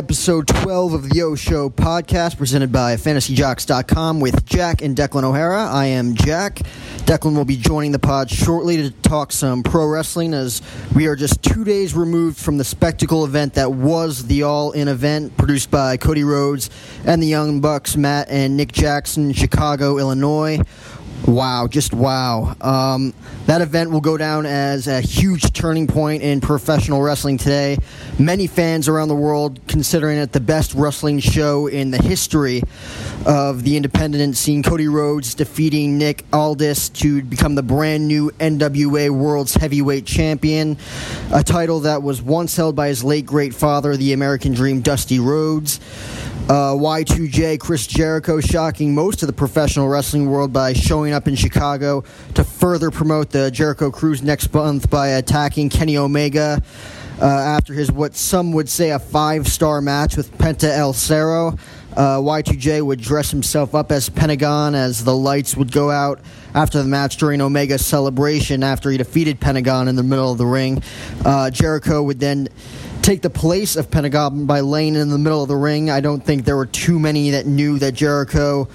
Episode 12 of the Yo Show podcast presented by fantasyjocks.com with Jack and Declan O'Hara. I am Jack. Declan will be joining the pod shortly to talk some pro wrestling as we are just two days removed from the spectacle event that was the All In event produced by Cody Rhodes and the Young Bucks, Matt and Nick Jackson Chicago, Illinois. Wow, just wow. Um, that event will go down as a huge turning point in professional wrestling today. Many fans around the world considering it the best wrestling show in the history of the independent scene. Cody Rhodes defeating Nick Aldis to become the brand new NWA World's Heavyweight Champion, a title that was once held by his late great father, the American Dream, Dusty Rhodes. Uh, Y2J, Chris Jericho, shocking most of the professional wrestling world by showing up in Chicago to further promote the Jericho Cruise next month by attacking Kenny Omega uh, after his, what some would say, a five star match with Penta El Zero. Uh, Y2J would dress himself up as Pentagon as the lights would go out after the match during Omega's celebration after he defeated Pentagon in the middle of the ring. Uh, Jericho would then take the place of Pentagon by laying in the middle of the ring. I don't think there were too many that knew that Jericho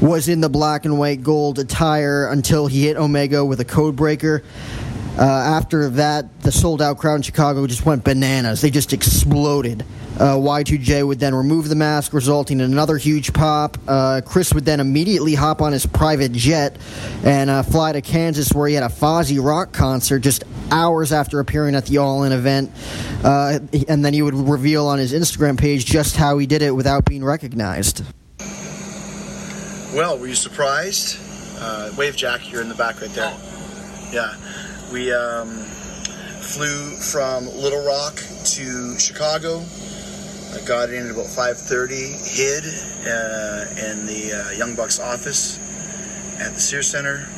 was in the black and white gold attire until he hit Omega with a code breaker. Uh, after that, the sold out crowd in Chicago just went bananas. They just exploded. Uh, Y2J would then remove the mask, resulting in another huge pop. Uh, Chris would then immediately hop on his private jet and uh, fly to Kansas, where he had a Fozzy Rock concert just hours after appearing at the All In event. Uh, and then he would reveal on his Instagram page just how he did it without being recognized. Well, were you surprised? Uh, wave Jack, you're in the back right there. Yeah. We um, flew from Little Rock to Chicago. I got in at about 5.30, hid uh, in the uh, Young Bucks office at the Sears Center,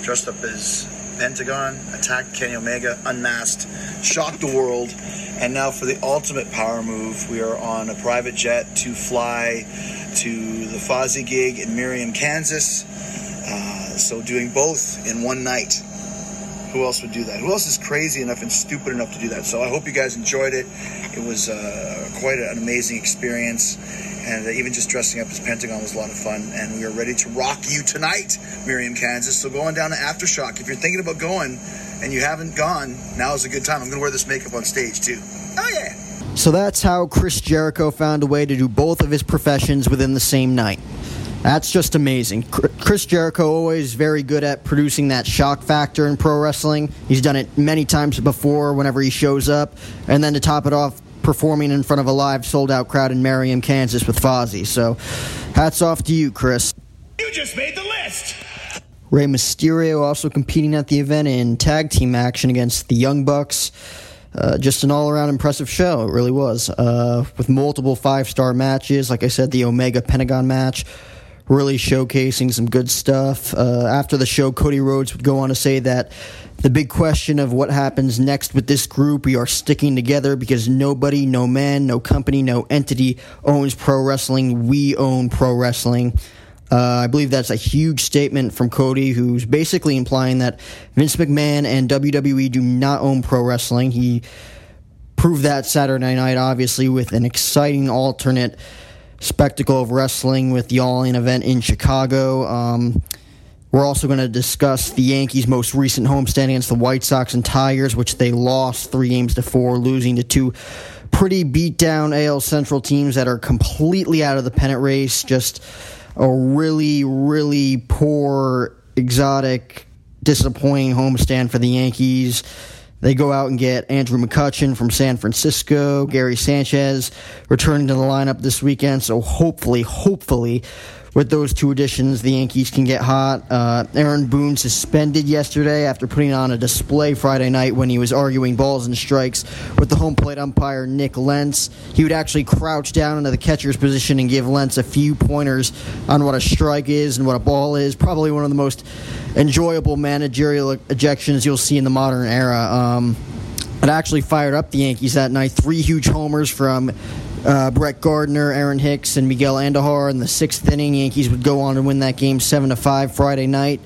dressed up as Pentagon, attacked Kenny Omega, unmasked, shocked the world, and now for the ultimate power move, we are on a private jet to fly to the Fozzy gig in Merriam, Kansas. Uh, so doing both in one night. Who else would do that? Who else is crazy enough and stupid enough to do that? So I hope you guys enjoyed it. It was uh, quite an amazing experience. And uh, even just dressing up as Pentagon was a lot of fun. And we are ready to rock you tonight, Merriam, Kansas. So going down to Aftershock. If you're thinking about going and you haven't gone, now is a good time. I'm going to wear this makeup on stage too. Oh, yeah. So that's how Chris Jericho found a way to do both of his professions within the same night. That's just amazing. Chris Jericho always very good at producing that shock factor in pro wrestling. He's done it many times before whenever he shows up, and then to top it off, performing in front of a live sold out crowd in Merriam, Kansas with Fozzy. So, hats off to you, Chris. You just made the list. Rey Mysterio also competing at the event in tag team action against the Young Bucks. Uh, just an all around impressive show. It really was. Uh, with multiple five star matches. Like I said, the Omega Pentagon match really showcasing some good stuff. Uh, after the show, Cody Rhodes would go on to say that the big question of what happens next with this group, we are sticking together because nobody, no man, no company, no entity owns pro wrestling. We own pro wrestling. Uh, I believe that's a huge statement from Cody, who's basically implying that Vince McMahon and WWE do not own pro wrestling. He proved that Saturday night, obviously, with an exciting alternate spectacle of wrestling with the All In event in Chicago. Um, we're also going to discuss the Yankees' most recent homestand against the White Sox and Tigers, which they lost three games to four, losing to two pretty beat down AL Central teams that are completely out of the pennant race. Just a really, really poor, exotic, disappointing homestand for the Yankees. They go out and get Andrew McCutchen from San Francisco, Gary Sanchez returning to the lineup this weekend. So hopefully, hopefully, with those two additions, the Yankees can get hot. Uh, Aaron Boone suspended yesterday after putting on a display Friday night when he was arguing balls and strikes with the home plate umpire Nick Lentz. He would actually crouch down into the catcher's position and give Lentz a few pointers on what a strike is and what a ball is. Probably one of the most enjoyable managerial ejections you'll see in the modern era. Um, it actually fired up the Yankees that night. Three huge homers from uh, Brett Gardner, Aaron Hicks, and Miguel Andujar in the sixth inning. Yankees would go on to win that game seven to five Friday night.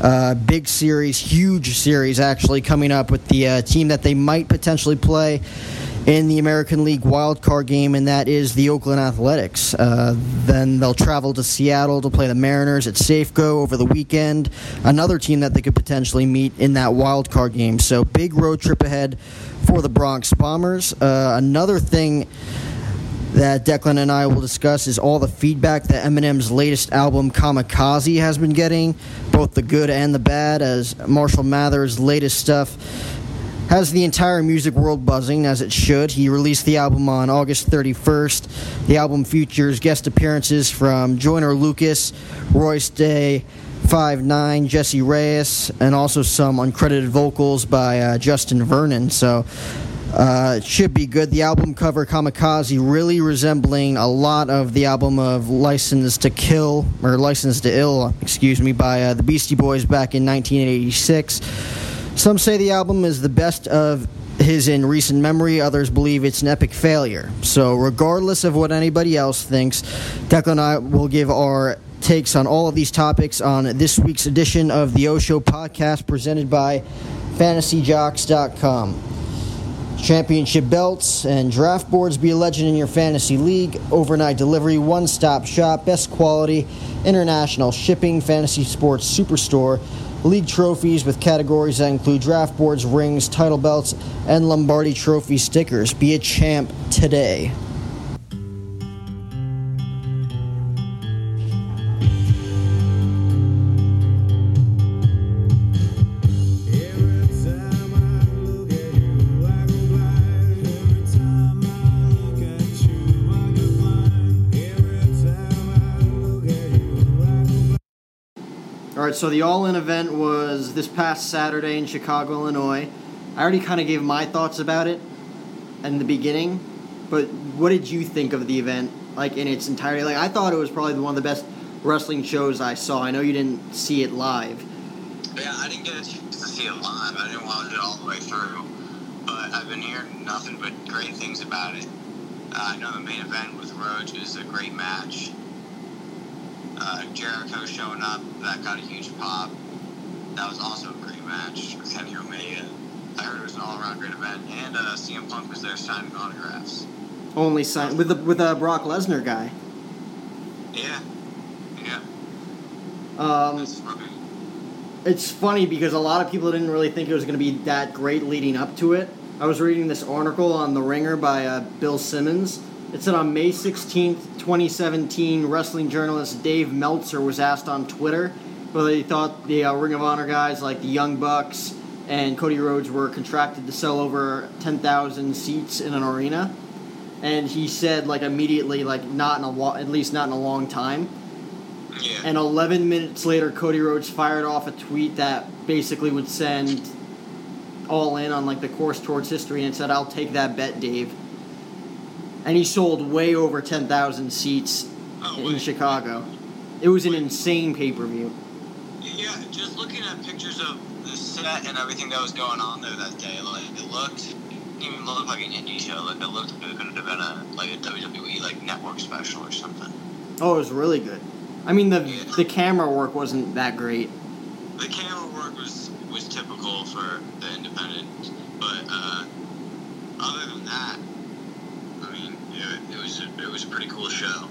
Uh, big series, huge series actually coming up with the uh, team that they might potentially play in the American League wild card game, and that is the Oakland Athletics. Uh, then they'll travel to Seattle to play the Mariners at Safeco over the weekend. Another team that they could potentially meet in that wild card game. So big road trip ahead for the Bronx Bombers. Uh, another thing that Declan and I will discuss is all the feedback that Eminem's latest album Kamikaze has been getting, both the good and the bad, as Marshall Mathers' latest stuff has the entire music world buzzing as it should. He released the album on August 31st. The album features guest appearances from Joyner Lucas, Royce da, Five Nine, Jessie Reyez, and also some uncredited vocals by uh, Justin Vernon. So uh, it should be good. The album cover Kamikaze really resembling a lot of the album of License to Kill or License to Ill, excuse me, by uh, the Beastie Boys back in 1986. Some say the album is the best of his in recent memory. Others believe it's an epic failure. So, regardless of what anybody else thinks, Declan and I will give our takes on all of these topics on this week's edition of the Osho podcast presented by FantasyJocks.com. Championship belts and draft boards be a legend in your fantasy league. Overnight delivery, one stop shop, best quality, international shipping, fantasy sports superstore. League trophies with categories that include draft boards, rings, title belts, and Lombardi trophy stickers. Be a champ today. So the All In event was this past Saturday in Chicago, Illinois. I already kind of gave my thoughts about it in the beginning, but what did you think of the event, like in its entirety? Like, I thought it was probably one of the best wrestling shows I saw. I know you didn't see it live. Yeah, I didn't get a chance to see it live. I didn't watch it all the way through, but I've been hearing nothing but great things about it. Uh, I know the main event with Roach is a great match. Uh, Jericho showing up, that got a huge pop. That was also a great match with Kenny Omega. I heard it was an all-around great event, and uh, CM Punk was there signing autographs. Only signed with the with a Brock Lesnar guy. Yeah, yeah. Um, it's funny because a lot of people didn't really think it was going to be that great leading up to it. I was reading this article on The Ringer by uh, Bill Simmons. It said on May 16th, 2017, wrestling journalist Dave Meltzer was asked on Twitter whether he thought the uh, Ring of Honor guys like the Young Bucks and Cody Rhodes were contracted to sell over 10,000 seats in an arena. And he said, like, immediately, like, not in a lo- at least not in a long time. Yeah. And 11 minutes later, Cody Rhodes fired off a tweet that basically would send all in on like the course towards history and said, "I'll take that bet, Dave." And he sold way over 10,000 seats Oh, in wait. It It was an insane pay per view. Yeah, just looking at pictures of the set and everything that was going on there that day, like it looked it even look like an indie show. Like it looked like it could have been a like a WWE like network special or something. Oh, it was really good. I mean, the Yeah. the camera work wasn't that great. The camera work was was typical for the independent, but uh, other than that, I mean, it, it was a, it was a pretty cool show.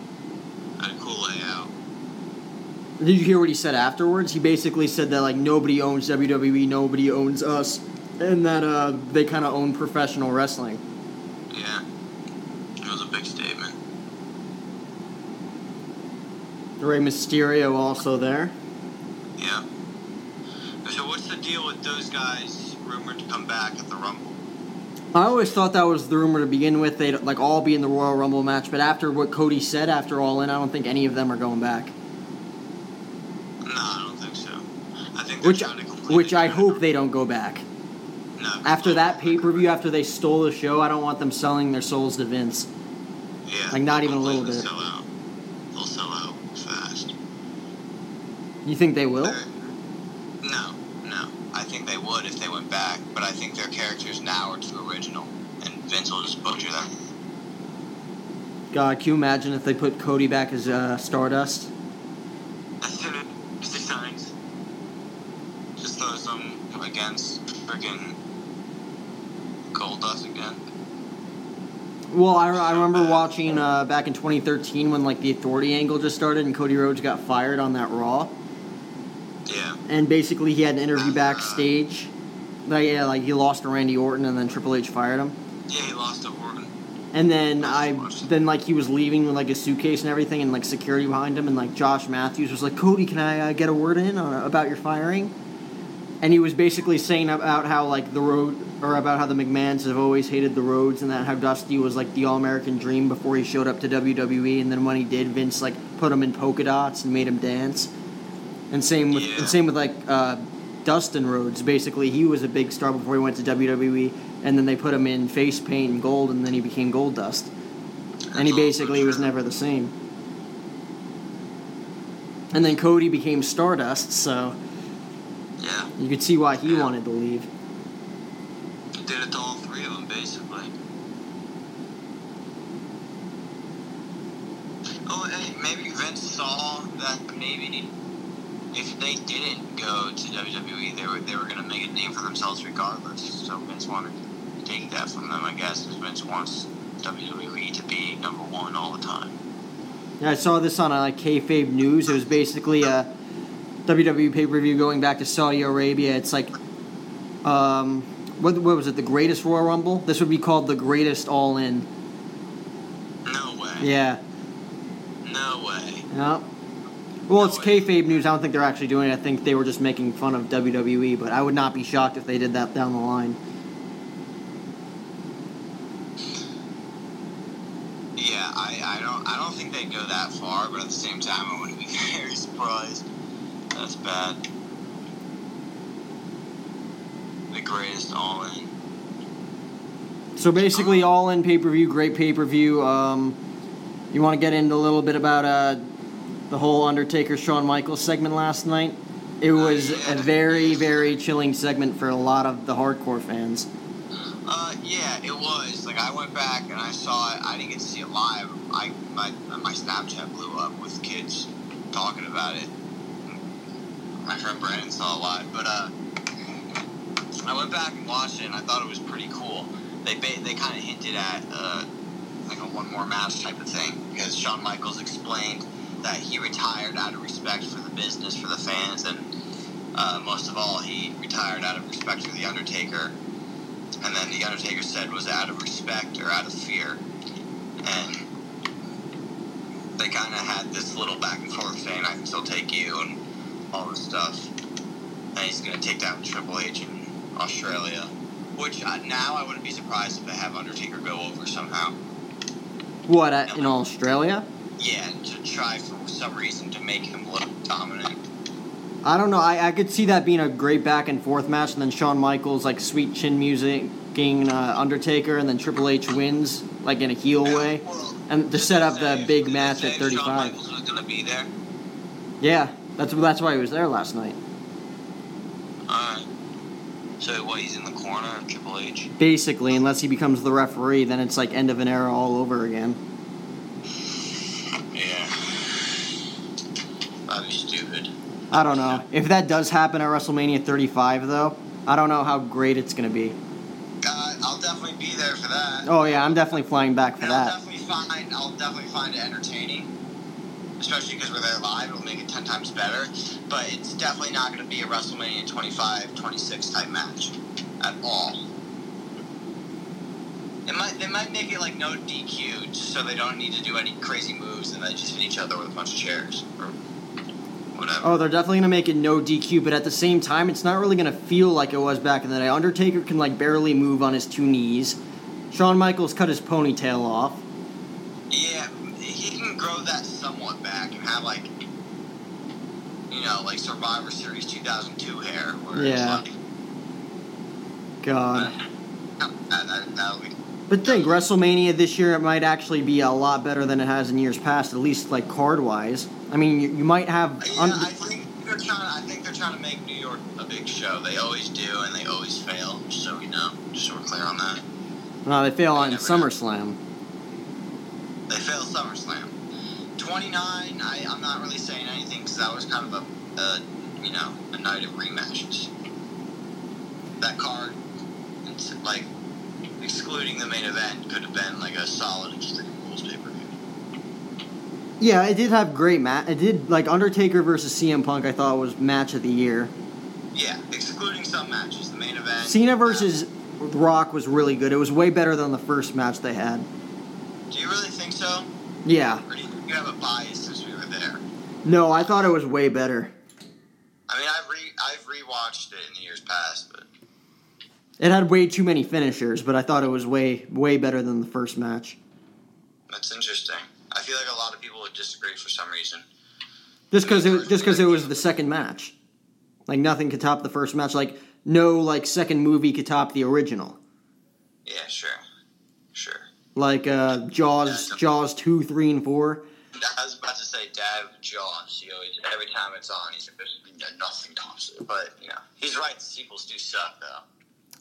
Had a cool layout. Did you hear what he said afterwards? He basically said that like nobody owns WWE, nobody owns us, and that uh, they kind of own professional wrestling. Yeah, it was a big statement. Rey Mysterio also there. Yeah. So what's the deal with those guys rumored to come back at the Rumble? I always thought that was the rumor to begin with. They'd like all be in the Royal Rumble match, but after what Cody said after All In, I don't think any of them are going back. No, I don't think so. I think Which, to which I hope they don't go back. No. After that pay per view, after they stole the show, I don't want them selling their souls to Vince. Yeah. like, not even a little bit. Sell out. They'll sell out fast. You think they will? They're- No, no. I think they would if they went back, but I think their characters now are too original, and Vince will just butcher them. God, can you imagine if they put Cody back as uh, Stardust? Six times. Just throws them against freaking Goldust again. Well, I, I remember watching uh, back in 2013 when like the Authority angle just started and Cody Rhodes got fired on that Raw, Yeah. and basically he had an interview backstage. Like yeah, like he lost to Randy Orton and then Triple H fired him. Yeah, he lost to Orton. And then I then like he was leaving with like a suitcase and everything and like security behind him and like Josh Matthews was like Cody, can I uh, get a word in on, about your firing? And he was basically saying about how like the road or about how the McMahons have always hated the Rhodes and that how Dusty was like the all American dream before he showed up to WWE and then when he did Vince like put him in polka dots and made him dance. And same with Yeah. and same with like uh, Dustin Rhodes. Basically, he was a big star before he went to WWE, and then they put him in face paint and gold, and then he became Goldust and he oh, basically was never the same. And then Cody became Stardust, so Yeah. you could see why he Yeah. wanted to leave. He did it to all three of them, basically. Oh, hey, maybe Vince saw that maybe if they didn't go to WWE, they were they were gonna make a name for themselves regardless. So Vince wanted to take that from them, I guess, because Vince wants WWE to be number one all the time. Yeah, I saw this on uh, like kayfabe news. It was basically a WWE pay per view going back to Saudi Arabia. It's like, um, what, what was it? The Greatest Royal Rumble. This would be called the Greatest All In. No way. Yeah. No way. Yeah. Well, it's kayfabe news. I don't think they're actually doing it. I think they were just making fun of WWE. But I would not be shocked if they did that down the line. Yeah, I, I don't I don't think they'd go that far, but at the same time, I wouldn't be very surprised. That's bad. The greatest all in. So basically, all in pay per view, great pay per view. Um, you want to get into a little bit about uh, the whole Undertaker Shawn Michaels segment last night? It was a very, very chilling segment for a lot of the hardcore fans. Uh, yeah, it was. Like I went back and I saw it. I didn't get to see it live. I my my Snapchat blew up with kids talking about it. My friend Brandon saw it live, but uh, I went back and watched it, and I thought it was pretty cool. They they kind of hinted at uh, like a one more match type of thing because Shawn Michaels explained that he retired out of respect for the business, for the fans, and uh, most of all, he retired out of respect for the Undertaker and then the Undertaker said was out of respect or out of fear, and they kind of had this little back and forth saying, "I can still take you" and all this stuff. And he's gonna take down Triple H in Australia, which uh, now I wouldn't be surprised if they have Undertaker go over somehow. What, at, in Australia? Yeah, to try for some reason to make him look dominant. I don't know. I, I could see that being a great back and forth match, and then Shawn Michaels, like, sweet chin music, uh, Undertaker, and then Triple H wins, like, in a heel way. Well, And to set up the big match at 35. Was gonna be there. Yeah, that's, that's why he was there last night. Alright. So what? He's in the corner of Triple H. Basically, unless he becomes the referee, then it's like end of an era all over again. Yeah. That'd be stupid. I don't know. If that does happen at WrestleMania 35, though, I don't know how great it's going to be. Uh, I'll definitely be there for that. Oh, yeah, I'm definitely flying back for and I'll that. definitely find I'll definitely find it entertaining. Especially because we're there live, it'll make it 10 times better. But it's definitely not going to be a WrestleMania 25, 26 type match at all. It might, they might make it like no DQ, just so they don't need to do any crazy moves and they just hit each other with a bunch of chairs or whatever. Oh, they're definitely going to make it no DQ, but at the same time, it's not really going to feel like it was back in the day. Undertaker can, like, barely move on his two knees. Shawn Michaels cut his ponytail off. Yeah, he can grow that somewhat back and have like you know, like Survivor Series 2002 hair. Where Yeah. Like, God. that, be. But think, WrestleMania this year it might actually be a lot better than it has in years past, at least like card wise. I mean, you, you might have. Yeah, un- I think they're trying. I think they're trying to make New York a big show. They always do, and they always fail. Just so we know, just so we're clear on that. no, they fail on You never know. SummerSlam. They fail SummerSlam. 29, I, I'm not really saying anything because that was kind of a, a, you know, a night of rematches. That card, it's like, excluding the main event, could have been like a solid Extreme Rules pay per view. Yeah, it did have great match. It did like Undertaker versus CM Punk. I thought was match of the year. Yeah, excluding some matches. The main event. Cena versus Rock was really good. It was way better than the first match they had. Do you really think so? Yeah. Or do you, you have a bias since we were there? No, I thought it was way better. I mean, I've re I've rewatched it in the years past, but It had way too many finishers, but I thought it was way way better than the first match. that's interesting. I feel like a lot of people would disagree for some reason. Just because it just because it was the second match, like nothing could top the first match. Like no like second movie could top the original. Yeah, sure, sure. Like uh, Jaws, Jaws two, three, and four. I was about to say Dad Jaws. You always every time it's on, he's just nothing tops it. But you know, he's right. Sequels do suck though.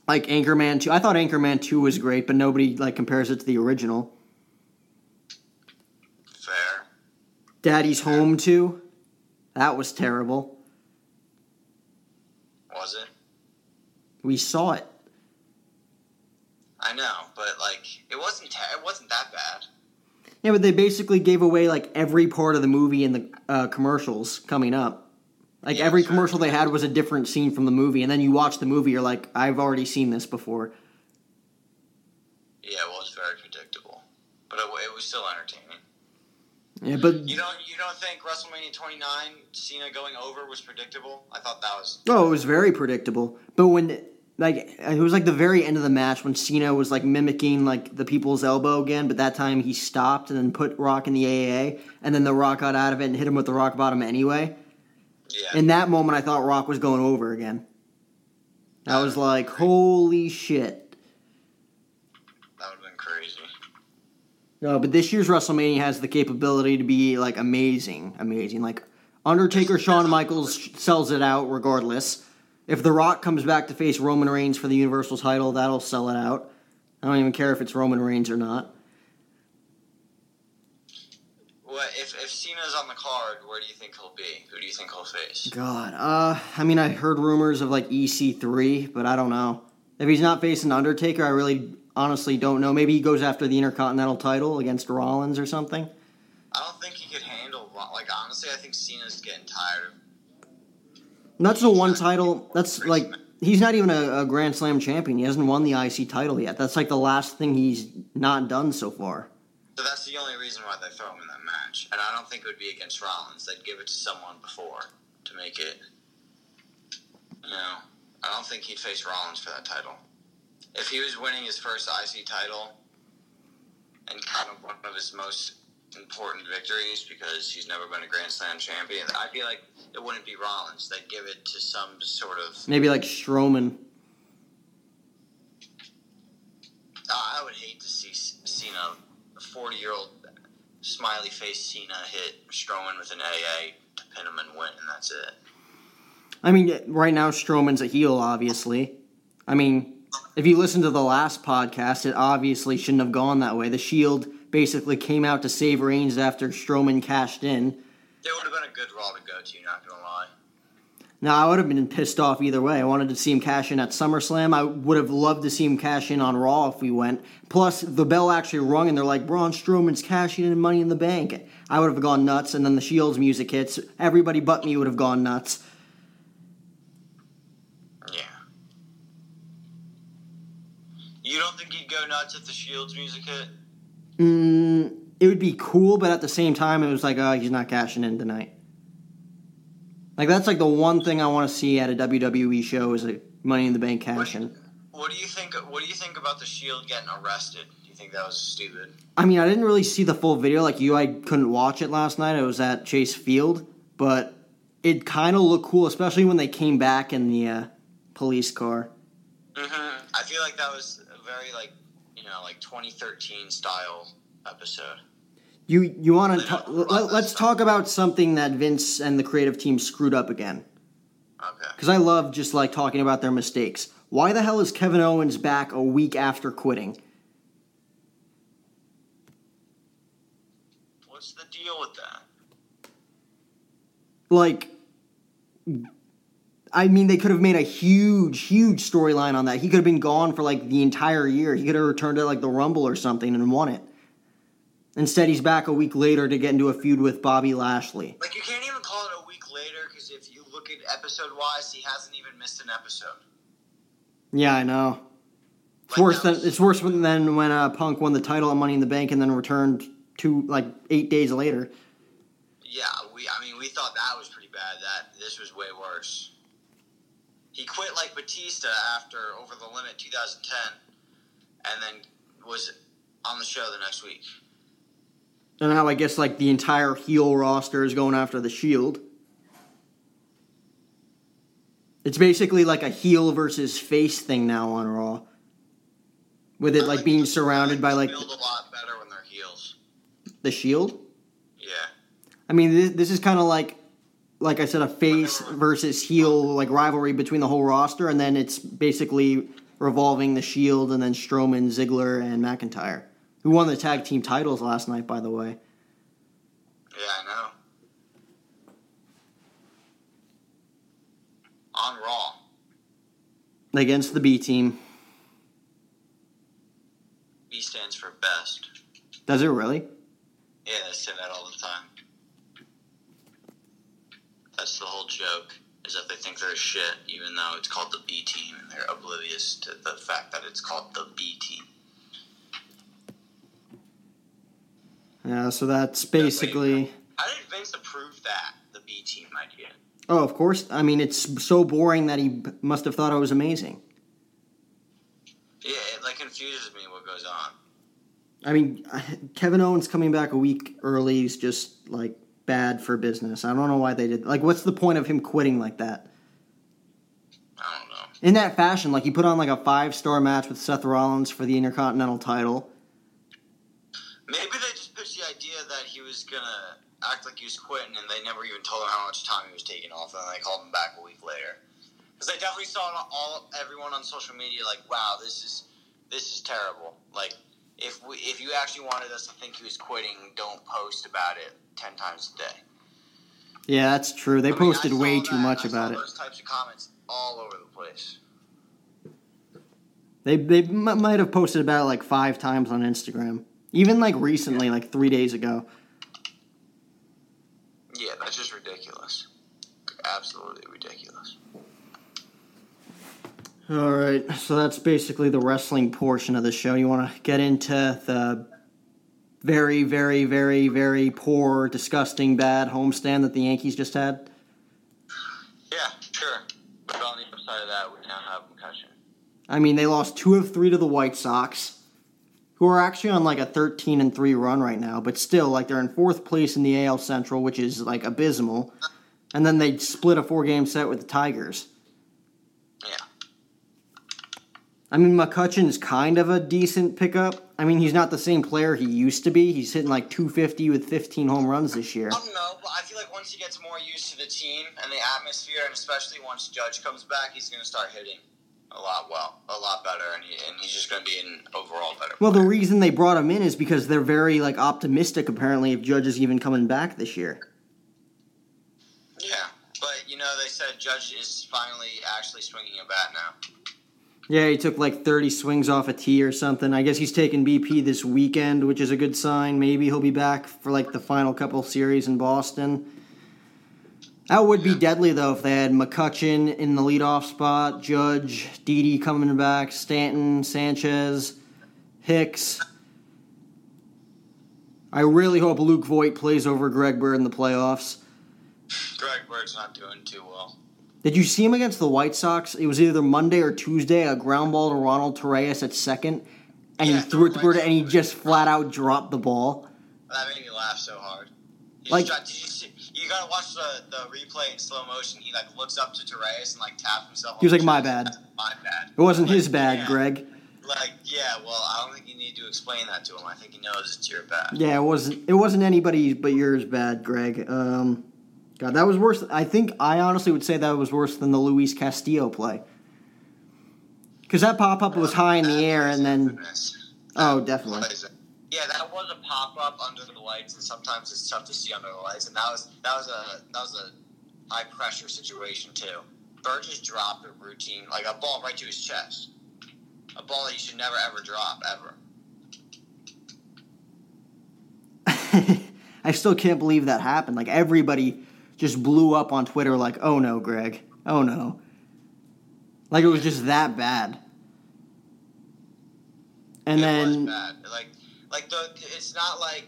Like Anchorman two. I thought Anchorman two was great, but nobody like compares it to the original. Fair. Daddy's Home two. That was terrible. Was it? We saw it. I know, but like it wasn't. Ter- it wasn't that bad. Yeah, but they basically gave away like every part of the movie in the uh, commercials coming up. Like Yeah, every sure. commercial they had was a different scene from the movie, and then you watch the movie, you're like, I've already seen this before. Yeah, it was very predictable, but it, it was still entertaining. Yeah, but You don't. You don't think WrestleMania 29 Cena going over was predictable? I thought that was. oh, it was very predictable. But when like it was like the very end of the match when Cena was like mimicking like the people's elbow again, but that time he stopped and then put Rock in the AAA, and then the Rock got out of it and hit him with the Rock bottom anyway. Yeah. In that moment, I thought Rock was going over again. I was like, holy shit. that would have been crazy. No, but this year's WrestleMania has the capability to be like amazing, amazing. Like Undertaker, Shawn Michaels sells it out regardless. If The Rock comes back to face Roman Reigns for the Universal title, that'll sell it out. I don't even care if it's Roman Reigns or not. What if if Cena's on the card? Where do you think he'll be? Who do you think he'll face? God, uh, I mean, I heard rumors of like EC3, but I don't know. If he's not facing Undertaker, I really honestly don't know. Maybe he goes after the Intercontinental title against Rollins or something. I don't think he could handle. Like honestly, I think Cena's getting tired. of And that's the one title. That's like he's not even a, a Grand Slam champion. He hasn't won the IC title yet. That's like the last thing he's not done so far. So that's the only reason why they throw him in that match. And I don't think it would be against Rollins. They'd give it to someone before to make it. You know, I don't think he'd face Rollins for that title. If he was winning his first IC title and kind of one of his most important victories because he's never been a Grand Slam champion, I'd feel like it wouldn't be Rollins. They'd give it to some sort of. Maybe like Strowman. Oh, I would hate to see Cena, a 40 year old smiley face Cena, hit Strowman with an AA to pin him and win, and that's it. I mean, right now Strowman's a heel, obviously. I mean, if you listen to the last podcast, it obviously shouldn't have gone that way. The Shield basically came out to save Reigns after Strowman cashed in. It would have been a good Raw to go to, not gonna lie. Now, I would have been pissed off either way. I wanted to see him cash in at SummerSlam. I would have loved to see him cash in on Raw if we went. Plus, the bell actually rung, and they're like, Braun Strowman's cashing in Money in the Bank. I would have gone nuts, and then the Shield's music hits. Everybody but me would have gone nuts. Yeah. You don't think he'd go nuts if the Shield's music hit? Mm, it would be cool, but at the same time, it was like, oh, he's not cashing in tonight. Like, that's like the one thing I want to see at a WWE show is a Money in the Bank cash in. What do you think? What do you think about the Shield getting arrested? Do you think that was stupid? I mean, I didn't really see the full video. Like you, I couldn't watch it last night. I was at Chase Field, but it kind of looked cool, especially when they came back in the uh, police car. hmm I feel like that was a very like you know like 2013 style episode. You you want to talk? Let, let's talk about something that Vince and the creative team screwed up again. Okay. Because I love just like talking about their mistakes. Why the hell is Kevin Owens back a week after quitting? What's the deal with that? Like, I mean, they could have made a huge, huge storyline on that. He could have been gone for like the entire year. He could have returned at like the Rumble or something and won it. Instead, he's back a week later to get into a feud with Bobby Lashley. Like you can't even call it a week later because if you look at episode wise, he hasn't even missed an episode. Yeah, I know. It's Like, worse than was- it's worse than when uh, Punk won the title at Money in the Bank and then returned two like eight days later. Yeah, we. I mean, we thought that was pretty bad. That this was way worse. He quit like Batista after Over the Limit 2010, and then was on the show the next week. And now I guess like the entire heel roster is going after the Shield. It's basically like a heel versus face thing now on Raw. With it I like being surrounded by like a lot better when they're heels. the Shield. Yeah. I mean, this, this is kind of like, like I said, a face versus heel like rivalry between the whole roster, and then it's basically revolving the Shield and then Strowman, Ziggler, and McIntyre, who won the tag team titles last night, by the way. Yeah, I know. On Raw. Against the B team. B stands for best. Does it really? Yeah, they say that all the time. That's the whole joke, is that they think they're shit, even though it's called the B team, and they're oblivious to the fact that it's called the B team. Yeah, so that's basically. How did Vince approve that, the B team idea? Oh, of course. I mean, it's so boring that he must have thought it was amazing. Yeah, it like confuses me what goes on. I mean, Kevin Owens coming back a week early is just like bad for business. I don't know why they did. Like, what's the point of him quitting like that? I don't know. In that fashion, like he put on like a five star match with Seth Rollins for the Intercontinental title. Maybe they just pitched the idea that he was gonna act like he was quitting, and they never even told him how much time he was taking off, and then they called him back a week later. Because I definitely saw all everyone on social media like, "Wow, this is this is terrible." Like, if we if you actually wanted us to think he was quitting, don't post about it ten times a day. Yeah, that's true. They I posted saw way that, too much about it. Those types of comments all over the place. They they m- might have posted about it like five times on Instagram, even like recently, like three days ago. Yeah, that's just ridiculous. Absolutely ridiculous. All right, so that's basically the wrestling portion of the show. You want to get into the very, very, very, very poor, disgusting, bad homestand that the Yankees just had? Yeah, sure. But on the other side of that, we now have concussion. I mean, they lost two of three to the White Sox, who are actually on like a 13 and 3 run right now, but still, like, they're in fourth place in the AL Central, which is like abysmal. And then they split a four game set with the Tigers. Yeah. I mean, McCutchen's kind of a decent pickup. I mean, he's not the same player he used to be. He's hitting like 250 with 15 home runs this year. Um, I don't know, but I feel like once he gets more used to the team and the atmosphere, and especially once Judge comes back, he's going to start hitting a lot well, a lot better, and, he, and he's just going to be an overall better. Well, the reason they brought him in is because they're very like optimistic. Apparently, if Judge is even coming back this year. yeah, but you know they said Judge is finally actually swinging a bat now. Yeah, he took like 30 swings off a tee or something. I guess he's taking BP this weekend, which is a good sign. Maybe he'll be back for like the final couple series in Boston. That would be deadly though if they had McCutchen in the leadoff spot, Judge, Didi coming back, Stanton, Sanchez, Hicks. I really hope Luke Voit plays over Greg Bird in the playoffs. Greg Bird's not doing too well. Did you see him against the White Sox? It was either Monday or Tuesday, a ground ball to Ronald Torreyes at second, and Yeah, he threw it to. Bird, and he just flat out dropped the ball. That made me laugh so hard. He Like- just tried, did you, you gotta watch the, the replay in slow motion. He like looks up to Torreyes and like taps himself. He was like, "My bad." My bad. It wasn't his bad, yeah. Greg. Like, yeah, well, I don't think you need to explain that to him. I think he knows it's your bad. Yeah, it wasn't. It wasn't anybody but yours bad, Greg. Um, God, that was worse. I think I honestly would say that was worse than the Luis Castillo play. Because that pop up was high in the air, and then oh, definitely. Yeah, that was a pop up under the lights, and sometimes it's tough to see under the lights. And that was that was a that was a high pressure situation too. Burgess dropped a routine like a ball right to his chest, a ball that you should never ever drop ever. I still can't believe that happened. Like everybody just blew up on Twitter, like, "Oh no, Greg! Oh no!" Like it was just that bad. And it then was bad. Like like the it's not like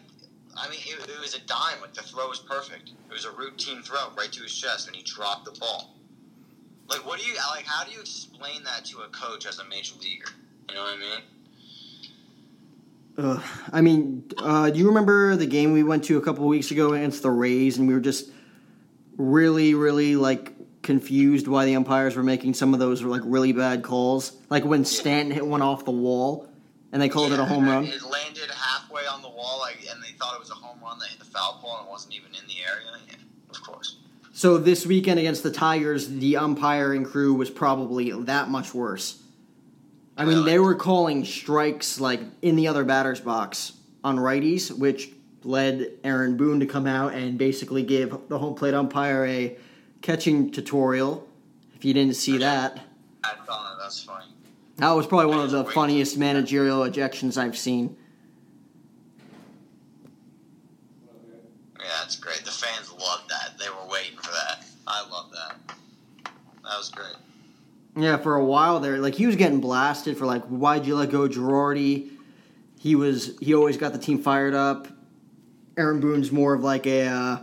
I mean it, it was a dime. Like the throw was perfect. It was a routine throw right to his chest, and he dropped the ball. Like what do you like? How do you explain that to a coach as a major leaguer? You know what I mean? Ugh. I mean, uh, do you remember the game we went to a couple weeks ago against the Rays, and we were just really, really like confused why the umpires were making some of those like really bad calls, like when Stanton hit one off the wall, and they called it a home run. It landed halfway on the wall, like, and they thought it was a home run that hit the foul pole and it wasn't even in the area. Yeah, of course. So this weekend against the Tigers, the umpiring crew was probably that much worse. I mean, Really? they were calling strikes like in the other batter's box on righties, which led Aaron Boone to come out and basically give the home plate umpire a catching tutorial. If you didn't see that, I thought that was funny. that was probably one of the funniest managerial ejections I've seen. Yeah, that's great. The fans loved that. They were waiting for that. I love that. That was great. Yeah, for a while there, like he was getting blasted for like, why'd you let go Girardi? He was he always got the team fired up. Aaron Boone's more of like a, uh,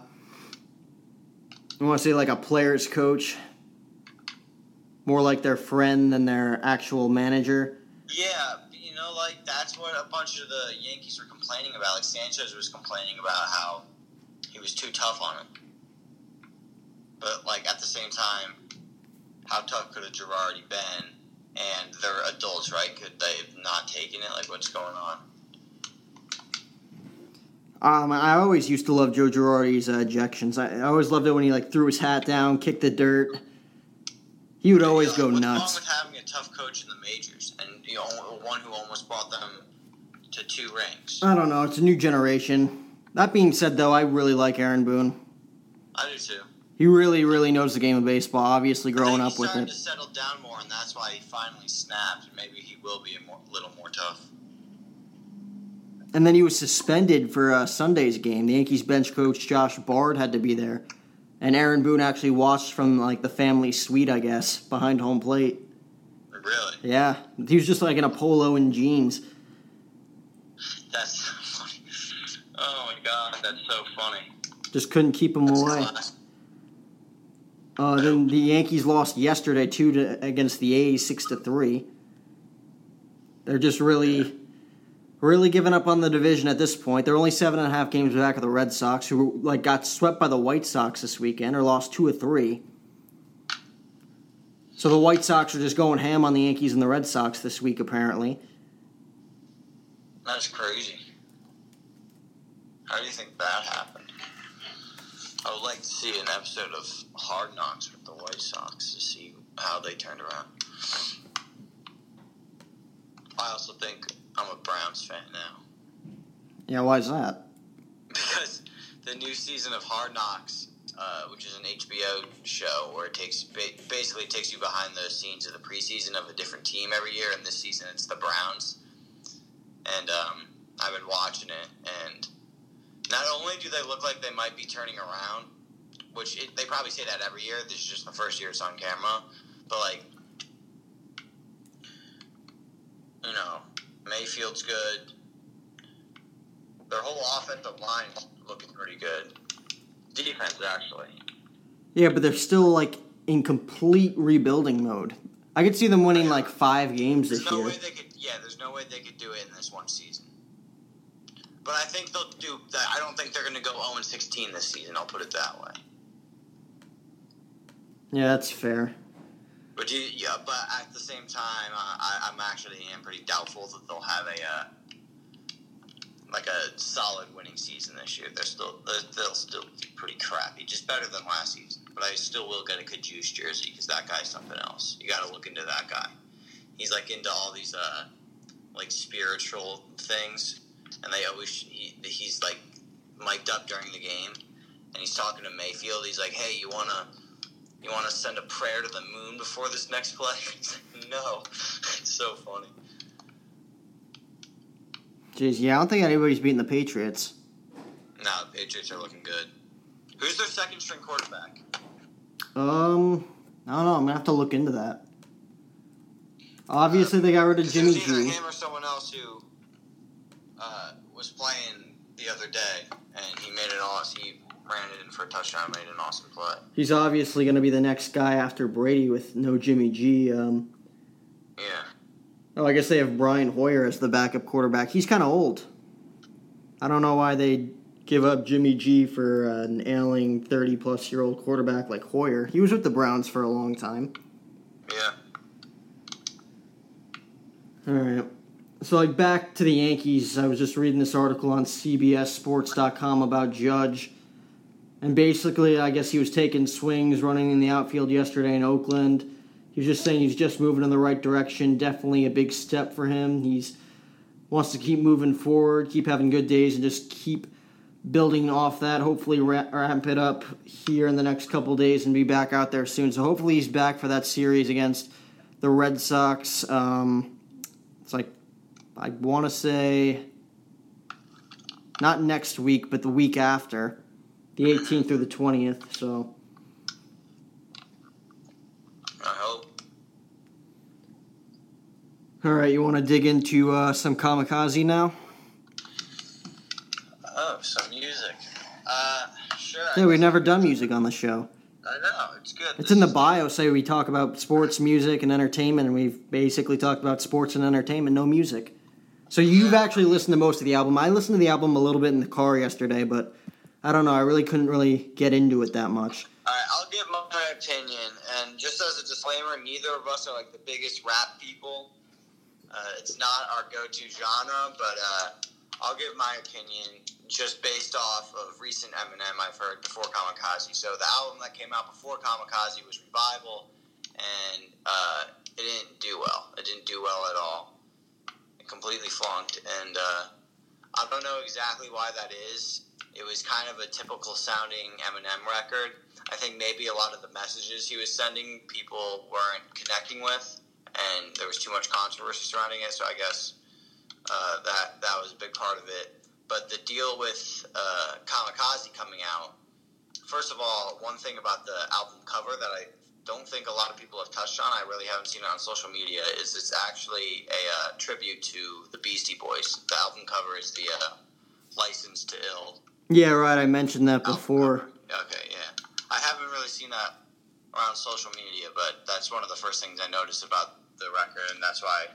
I want to say like a player's coach, more like their friend than their actual manager. Yeah, you know, like that's what a bunch of the Yankees were complaining about. Like Sanchez was complaining about how he was too tough on him. But like at the same time, how tough could a Girardi been? And they're adults, right? Could they have not taken it? Like what's going on? Um, I always used to love Joe Girardi's uh, ejections. I, I always loved it when he like threw his hat down, kicked the dirt. He would always Yeah, go like, what's nuts. wrong with having a tough coach in the majors and you know, one who almost brought them to two rings? I don't know. It's a new generation. That being said, though, I really like Aaron Boone. I do too. He really, really knows the game of baseball. Obviously, growing up he's with starting it. to settle down more, and that's why he finally snapped. And maybe he will be a more, little more tough. And then he was suspended for uh, Sunday's game. The Yankees bench coach Josh Bard had to be there, and Aaron Boone actually watched from like the family suite, I guess, behind home plate. Really, Yeah, he was just like in a polo and jeans. that's so funny. Oh my god, that's so funny. Just couldn't keep him That's away. Uh, then the Yankees lost yesterday too to, against the A's six to three. They're just really, really giving up on the division at this point. They're only seven and a half games back of the Red Sox, who like got swept by the White Sox this weekend or lost two or three. So the White Sox are just going ham on the Yankees and the Red Sox this week, apparently. That's crazy. How do you think that happened? I would like to see an episode of Hard Knocks with the White Sox to see how they turned around. I also think I'm a Browns fan now. Yeah, why is that? because the new season of Hard Knocks, uh, which is an HBO show where it takes basically takes you behind the scenes of the preseason of a different team every year, and this season it's the Browns. And um, I've been watching it, and not only do they look like they might be turning around, which it, they probably say that every year. This is just the first year it's on camera, but like, you know, Mayfield's good. Their whole offensive line's looking pretty good. Defense, actually. Yeah, but they're still like in complete rebuilding mode. I could see them winning like five games There's this no year. way they could. Yeah, there's no way they could do it in this one season. But I think they'll do. I don't think they're going to go 0 16 this season. I'll put it that way. Yeah, that's fair. But you, yeah, but at the same time, uh, I, I'm actually am pretty doubtful that they'll have a uh, like a solid winning season this year. They're still they're- they'll still be pretty crappy, just better than last season. But I still will get a Kajus jersey because that guy's something else. You got to look into that guy. He's like into all these uh like spiritual things, and they always he, he's like mic'd up during the game, and he's talking to Mayfield. He's like, "Hey, you wanna." You want to send a prayer to the moon before this next play? Like, no. It's so funny. Jeez, yeah, I don't think anybody's beating the Patriots. No, the Patriots are looking good. Who's their second string quarterback? Um, I don't know. I'm gonna have to look into that. Obviously, they got rid of Jimmy it G. him or someone else who uh, was playing the other day, and he made an awesome. He ran it in for a touchdown, made an awesome play. He's obviously gonna be the next guy after Brady with no Jimmy G. Um, Yeah. oh, I guess they have Brian Hoyer as the backup quarterback. He's kind of old. I don't know why they give up Jimmy G for uh, an ailing 30 plus year old quarterback like Hoyer. He was with the Browns for a long time. Yeah. All right. So, like, back to the Yankees. I was just reading this article on CBSSports.com about Judge. And basically, I guess he was taking swings running in the outfield yesterday in Oakland. He was just saying he's just moving in the right direction. Definitely a big step for him. He's wants to keep moving forward, keep having good days, and just keep building off that. Hopefully, ramp it up here in the next couple days and be back out there soon. So, hopefully, he's back for that series against the Red Sox. Um, it's like I want to say not next week, but the week after, the 18th through the 20th. So I hope. all right, you want to dig into uh, some kamikaze now? Oh, some music. Uh, sure. I Yeah, we've never done music on the show. I know. It's good. It's This in the bio. Say we talk about sports, music, and entertainment, and we've basically talked about sports and entertainment, no music. So you've actually listened to most of the album. I listened to the album a little bit in the car yesterday, but I don't know. I really couldn't really get into it that much. All right, I'll give my opinion, and just as a disclaimer, neither of us are like the biggest rap people. Uh, it's not our go-to genre, but uh, I'll give my opinion just based off of recent Eminem I've heard before Kamikaze. So the album that came out before Kamikaze was Revival, and uh, it didn't do well. It didn't do well at all. It completely flunked, and uh, I don't know exactly why that is. It was kind of a typical sounding Eminem record. I think maybe a lot of the messages he was sending people weren't connecting with, and there was too much controversy surrounding it. So I guess uh, that that was a big part of it. But the deal with uh, Kamikaze coming out, first of all, one thing about the album cover that I don't think a lot of people have touched on, I really haven't seen it on social media, is it's actually a uh, tribute to the Beastie Boys. The album cover is the uh, License to Ill Yeah, right. I mentioned that before. Okay, yeah. I haven't really seen that around social media, but that's one of the first things I noticed about the record, and that's why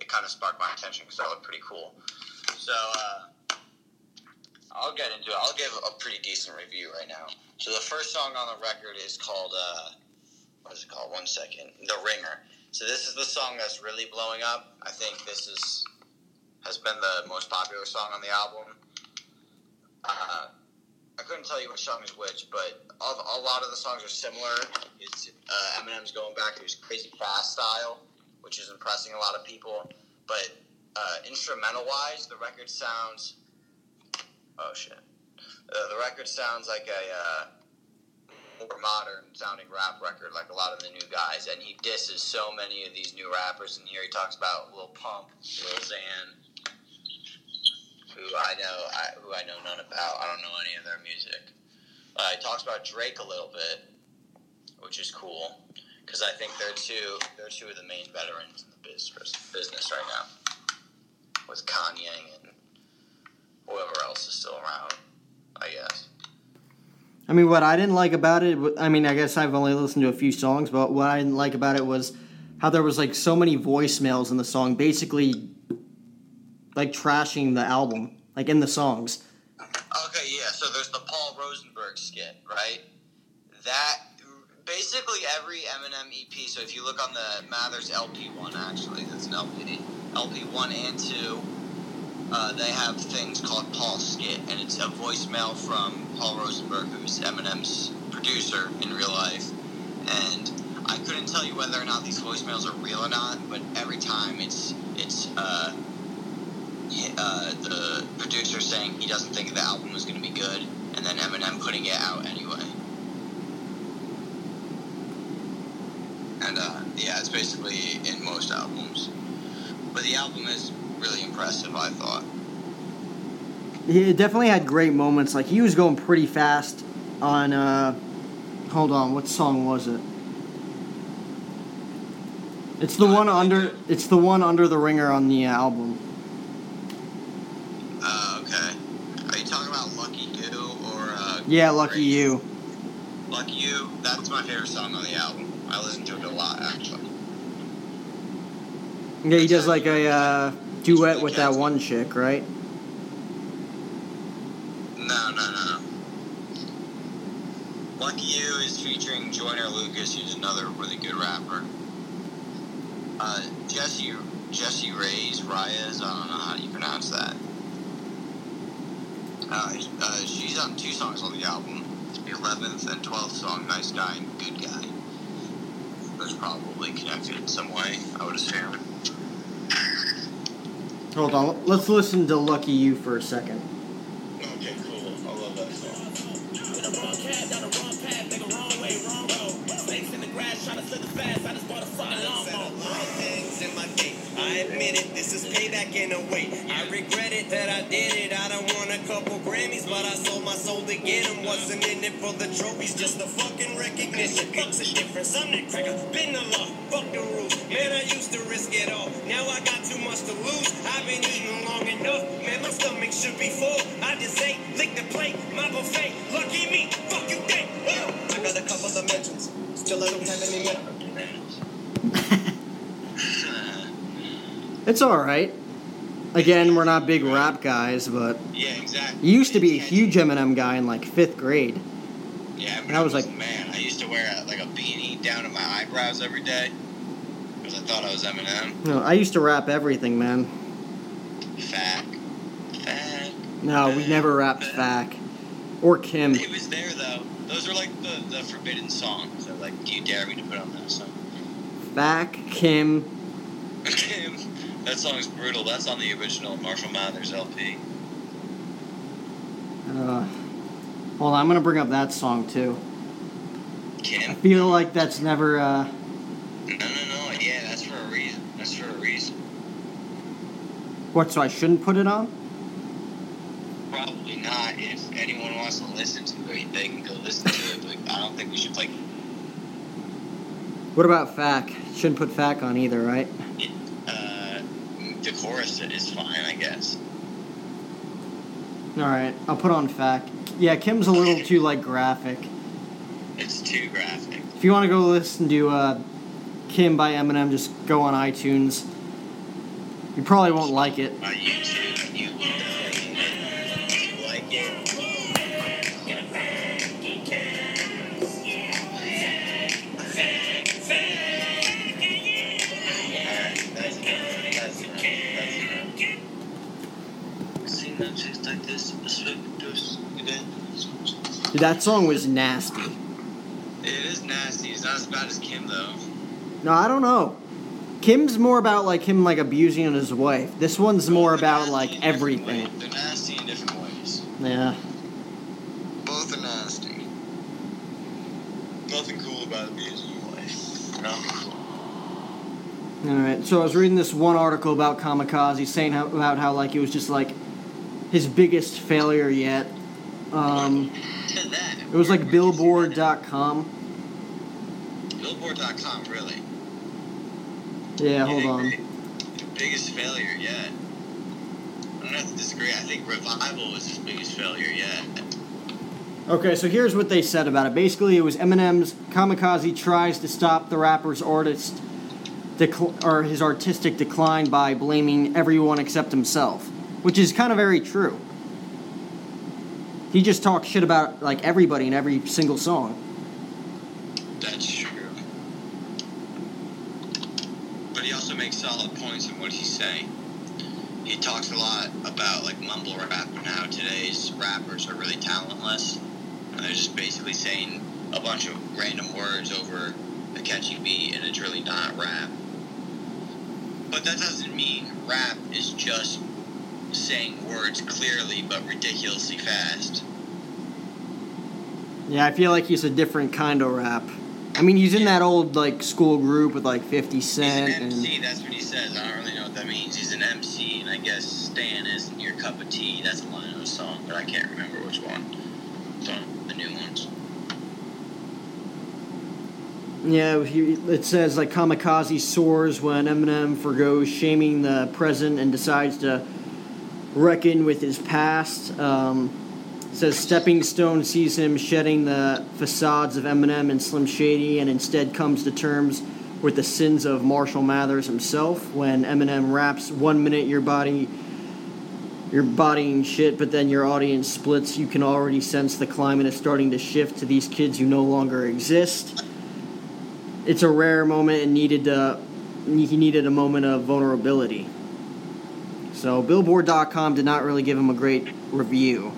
it kind of sparked my attention because that looked pretty cool. So, uh, I'll get into it. I'll give a pretty decent review right now. So, the first song on the record is called, uh, what is it called? One second. The Ringer. So, this is the song that's really blowing up. I think this is has been the most popular song on the album. Uh, I couldn't tell you which song is which, but a, a lot of the songs are similar. It's uh, Eminem's going back to his crazy fast style, which is impressing a lot of people. But uh, instrumental wise, the record sounds. Oh shit! Uh, the record sounds like a uh, more modern sounding rap record, like a lot of the new guys. And he disses so many of these new rappers in here. He talks about Lil Pump, Lil Xan, who I know, I, who I know none about. I don't know any of their music. Uh, he talks about Drake a little bit, which is cool because I think they're two, they're two of the main veterans in the business business right now, with Kanye and whoever else is still around. I guess. I mean, what I didn't like about it, I mean, I guess I've only listened to a few songs, but what I didn't like about it was how there was like so many voicemails in the song, basically like trashing the album, like in the songs. Okay, yeah. So there's the Paul Rosenberg skit, right? That basically every Eminem EP. So if you look on the Mathers LP one, actually, that's an LP. LP one and two, uh, they have things called Paul Skit, and it's a voicemail from Paul Rosenberg, who's Eminem's producer in real life. And I couldn't tell you whether or not these voicemails are real or not, but every time it's it's uh, uh, the producer saying he doesn't think the album is going to be good, and then Eminem putting it out anyway. And uh, yeah, it's basically in most albums. But the album is really impressive, I thought. He definitely had great moments. Like he was going pretty fast on. uh Hold on, what song was it? It's the one under. It's the one under the ringer on the album. Uh, okay. Are you talking about Lucky You or uh, Yeah, lucky Grace? you. Lucky You. That's my favorite song on the album. I listen to it a lot, actually. Yeah, he does like a uh, duet with that one chick, right? No, no, no. Lucky You is featuring Joyner Lucas, who's another really good rapper. Uh, Jessie Jessie Reyez Reyez, I don't know how you pronounce that. Uh, uh, she's on two songs on the album. The 11th and 12th song, Nice Guy and Good Guy. Those probably connected in some way, I would assume. Hold on, let's listen to Lucky You for a second. Okay, cool. I love that song. In the wrong cab, down the wrong path, nigga, wrong way, wrong road. Snakes in the grass, trying to slip the fast. I just bought a fucking lawnmower. things in my gate. I admit it, this is payback in a way. I regret it that I did it. I don't want a couple Grammys, but I sold my soul to get 'em. Wasn't in it for the trophies, just the fucking recognition. Fuck's the difference. I'm that cracker, been the law, Lucky me, fuck you, think. I got a couple of mentions. Still I don't have any. It's all right. Again, we're not big rap guys, but Yeah, exactly. you used to be a huge Eminem guy in like fifth grade. Yeah, but And I was like- man, I used to wear a, like a beanie down to my eyebrows every day because I thought I was Eminem. No, I used to rap everything, man. Fact, fact. No, we never rapped Fack or Kim. It was there though. Those are like the, the forbidden songs. They're like, do you dare me to put on that song? Fack, Kim. Kim, that song's brutal. That's on the original Marshall Mathers LP. Uh, hold on, I'm gonna bring up that song too. Kim. I feel like that's never. Uh, No, no, no. Yeah, that's for a reason. That's for a reason. what? So I shouldn't put it on? Probably not. If anyone wants to listen to it, they can go listen to it. But I don't think we should like. What about Fack? Shouldn't put Fack on either, right? Uh, the chorus is fine, I guess. All right, I'll put on Fack. Yeah, Kim's a little too like graphic. It's too graphic. If you want to go listen to uh, Kim by Eminem, just go on iTunes. You probably won't like it. That song was nasty. It is nasty. It's not as bad as Kim, though. No, I don't know. Kim's more about like him like abusing his wife. This one's more They're about like everything. They're nasty in different ways. Yeah. Both are nasty. Nothing cool about abusing your wife. All right. So I was reading this one article about Kamikaze saying how, about how like it was just like his biggest failure yet. Um. It was like Billboard.com. Billboard.com, really. Yeah, hold on. the Biggest failure yet. I don't have to disagree. I think Revival was his biggest failure yet. Okay, so here's what they said about it. Basically, it was Eminem's Kamikaze tries to stop the rapper's artist decl- or his artistic decline by blaming everyone except himself, which is kind of very true. He just talks shit about like everybody in every single song. That's true. But he also makes solid points in what he's saying. He talks a lot about like mumble rap and how today's rappers are really talentless. And they're just basically saying a bunch of random words over a catchy beat and it's really not rap. But that doesn't mean rap is just saying words clearly but ridiculously fast. Yeah, I feel like he's a different kind of rap. I mean, he's in that old like school group with like Fifty Cent. He's an and MC, that's what he says. I don't really know what that means. He's an MC, and I guess Stan isn't your cup of tea. That's a line of a song, but I can't remember which one. It's one of the new ones. yeah, he, it says like kamikaze soars when Eminem forgoes shaming the present and decides to reckon with his past. Um, says Stepping Stone sees him shedding the facades of Eminem and Slim Shady, and instead comes to terms with the sins of Marshall Mathers himself. When Eminem raps, "One minute your body." You're bodying shit, but then your audience splits. You can already sense the climate is starting to shift to these kids who no longer exist. It's a rare moment and needed to, he needed a moment of vulnerability. So Billboard.com did not really give him a great review.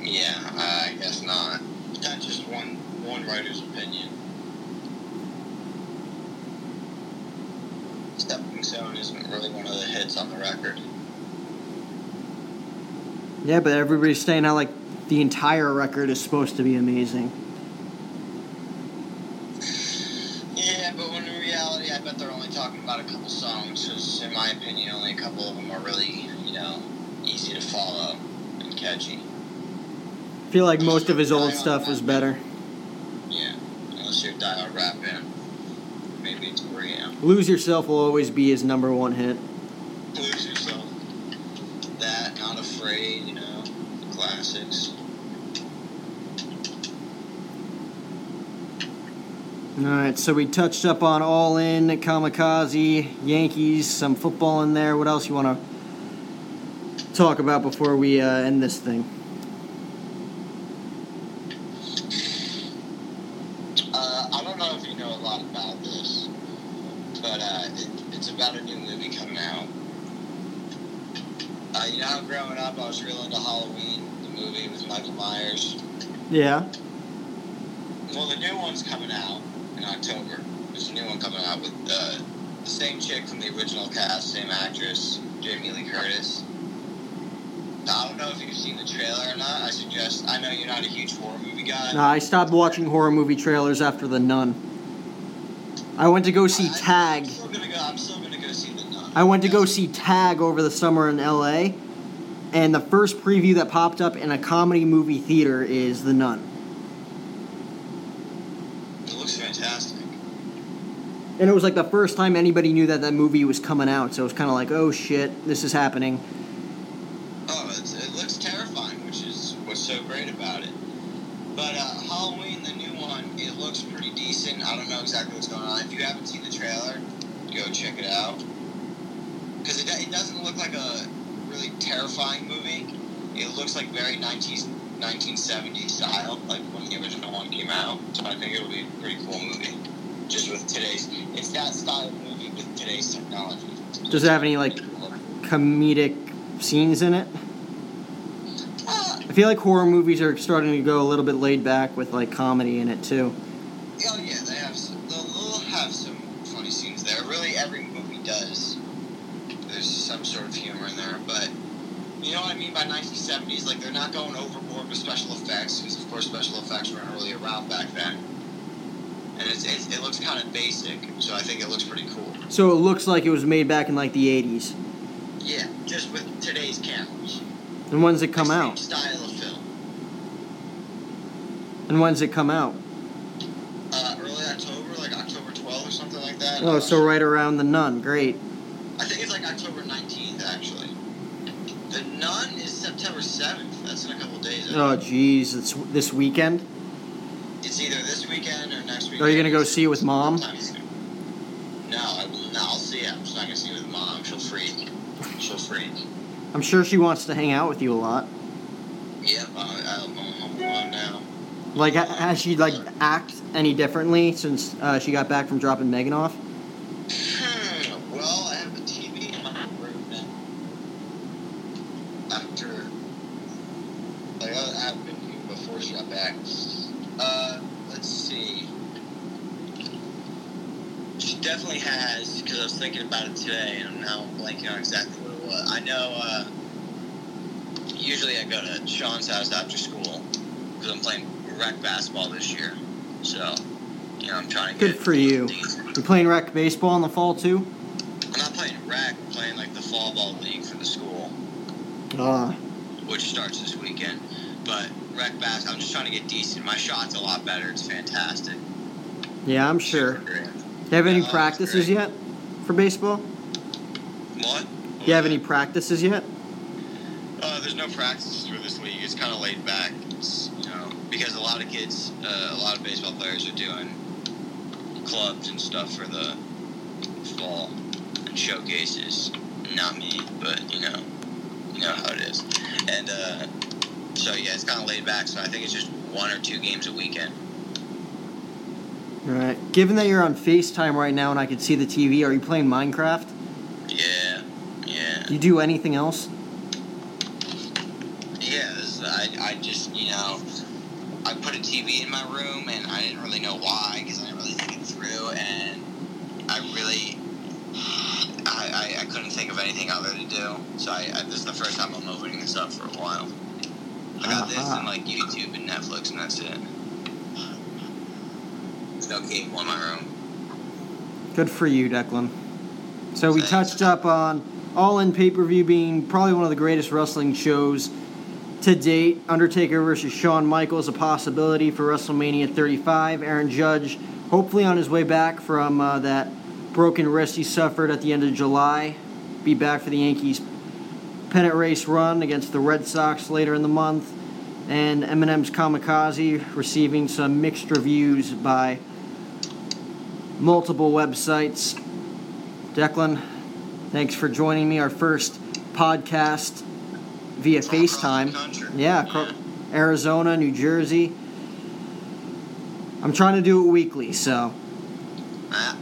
Yeah, I guess not. That's just one one writer's opinion. Stepping Stone isn't really one of the hits on the record. Yeah, but everybody's saying how like the entire record is supposed to be amazing. Yeah, but when in reality, I bet they're only talking about a couple songs. Because in my opinion, only a couple of them are really, you know, easy to follow and catchy. I feel like most of his old stuff was better. Yeah, unless you're a diehard rap fan. Maybe it's 3 a.m. Lose Yourself will always be his number one hit. Lose yourself. That, not afraid, you know, classics. All right, so we touched up on All In, Kamikaze, Yankees, some football in there. What else you want to talk about before we uh, end this thing? Uh, I don't know if you know a lot about this, but uh, it, it's about a new movie coming out. Uh, you know growing up I was real into Halloween, the movie with Michael Myers? Yeah. Well, the new one's coming out in October. There's a new one coming out with uh, the same chick from the original cast, same actress, Jamie Lee Curtis. I don't know if you've seen the trailer or not. I suggest. I know you're not a huge horror movie guy. No, I stopped watching horror movie trailers after The Nun. I went to go see I- Tag. I'm still go. I'm still gonna go see the Nun. I went to go see Tag over the summer in LA, and the first preview that popped up in a comedy movie theater is The Nun. It looks fantastic. And it was like the first time anybody knew that that movie was coming out, so it was kind of like, oh shit, this is happening. Oh, it's, it looks terrifying, which is what's so great about it. But uh, Halloween, the new one, it looks pretty decent. I don't know exactly what's going on. If you haven't seen the trailer, go check it out. Because it, it doesn't look like a really terrifying movie. It looks like very 19, 1970s style, like when the original one came out. So I think it'll be a pretty cool movie. Just with today's, it's that style of movie with today's technology. Does it have any, like- Comedic scenes in it. Uh, I feel like horror movies are starting to go a little bit laid back with like comedy in it too. Oh yeah, they have. Some, they'll, they'll have some funny scenes there. Really, every movie does. There's some sort of humor in there, but you know what I mean by 1970s. Like they're not going overboard with special effects because, of course, special effects weren't really around back then. And it's, it's, it looks kind of basic, so I think it looks pretty cool. So it looks like it was made back in like the 80s. Yeah, just with today's cameras. And when's it come Same out? Style of film. And when's it come out? Uh, early October, like October 12th or something like that. Oh, so right around the Nun. Great. I think it's like October 19th, actually. The Nun is September 7th. That's in a couple days. Oh, jeez, it's this weekend. It's either this weekend or next weekend. Are you gonna go see it with Mom? No, I. No, I'll see it. I'm just not gonna see it with mom. She'll freak. She'll freak. I'm sure she wants to hang out with you a lot. Yep, I, I'm home alone now. Like, has she like act any differently since uh, she got back from dropping Megan off? Hmm, well, I have a TV in my room now. After, like, I have been here before she got back. Uh, let's see. She definitely has, because I was thinking about it today, and I'm now blanking on exactly what it was. I know, uh, usually I go to Sean's house after school, because I'm playing rec basketball this year. So, you know, I'm trying to get Good for you. decent. You playing rec baseball in the fall too? I'm not playing rec, I'm playing like the fall ball league for the school, Uh, which starts this weekend. But rec bass, I'm just trying to get decent. My shot's a lot better. It's fantastic. yeah, I'm sure. Do you have any practices yet for baseball? What? Do you have any practices yet? Uh, there's no practices for this league. It's kind of laid back. It's, you know, because a lot of kids, uh, a lot of baseball players are doing clubs and stuff for the fall and showcases. Not me, but you know, you know how it is. And uh, so yeah, it's kind of laid back. So I think it's just one or two games a weekend. All right. Given that you're on FaceTime right now and I can see the TV, are you playing Minecraft? Yeah, yeah. Do you do anything else? Yeah, I, I just, you know, I put a TV in my room and I didn't really know why because I didn't really think it through and I really, I, I, I couldn't think of anything other to do. So I, I, this is the first time I'm opening this up for a while. I got this Uh-huh. and like YouTube and Netflix and that's it. No cable in my room. Good for you, Declan. So we Thanks. touched up on All In pay per view being probably one of the greatest wrestling shows to date. Undertaker versus Shawn Michaels, a possibility for WrestleMania 35. Aaron Judge, hopefully on his way back from uh, that broken wrist he suffered at the end of July. Be back for the Yankees pennant race run against the Red Sox later in the month. And Eminem's Kamikaze receiving some mixed reviews by multiple websites. Declan, thanks for joining me. Our first podcast via All across the FaceTime. country. Yeah, Arizona, New Jersey. I'm trying to do it weekly, so Ah,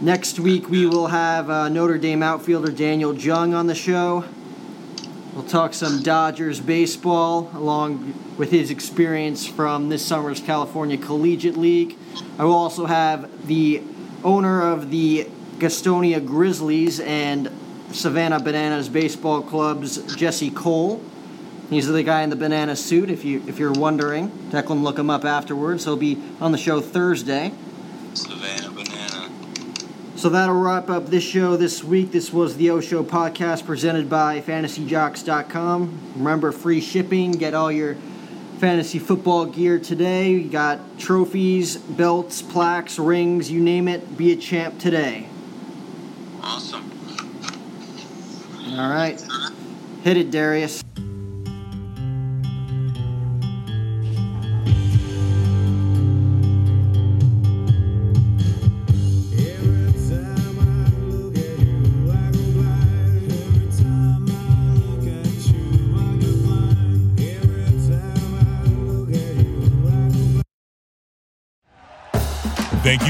next week we will have uh, Notre Dame outfielder Daniel Jung on the show. We'll talk some Dodgers baseball along with his experience from this summer's California Collegiate League. I will also have the owner of the Gastonia Grizzlies and Savannah Bananas baseball clubs, Jesse Cole. He's the guy in the banana suit. If you if you're wondering, Declan, look him up afterwards. He'll be on the show Thursday. Savannah. So that'll wrap up this show this week. This was the O Show podcast presented by FantasyJocks.com. Remember, free shipping. Get all your fantasy football gear today. You got trophies, belts, plaques, rings, you name it. Be a champ today. Awesome. All right. Hit it, Darius.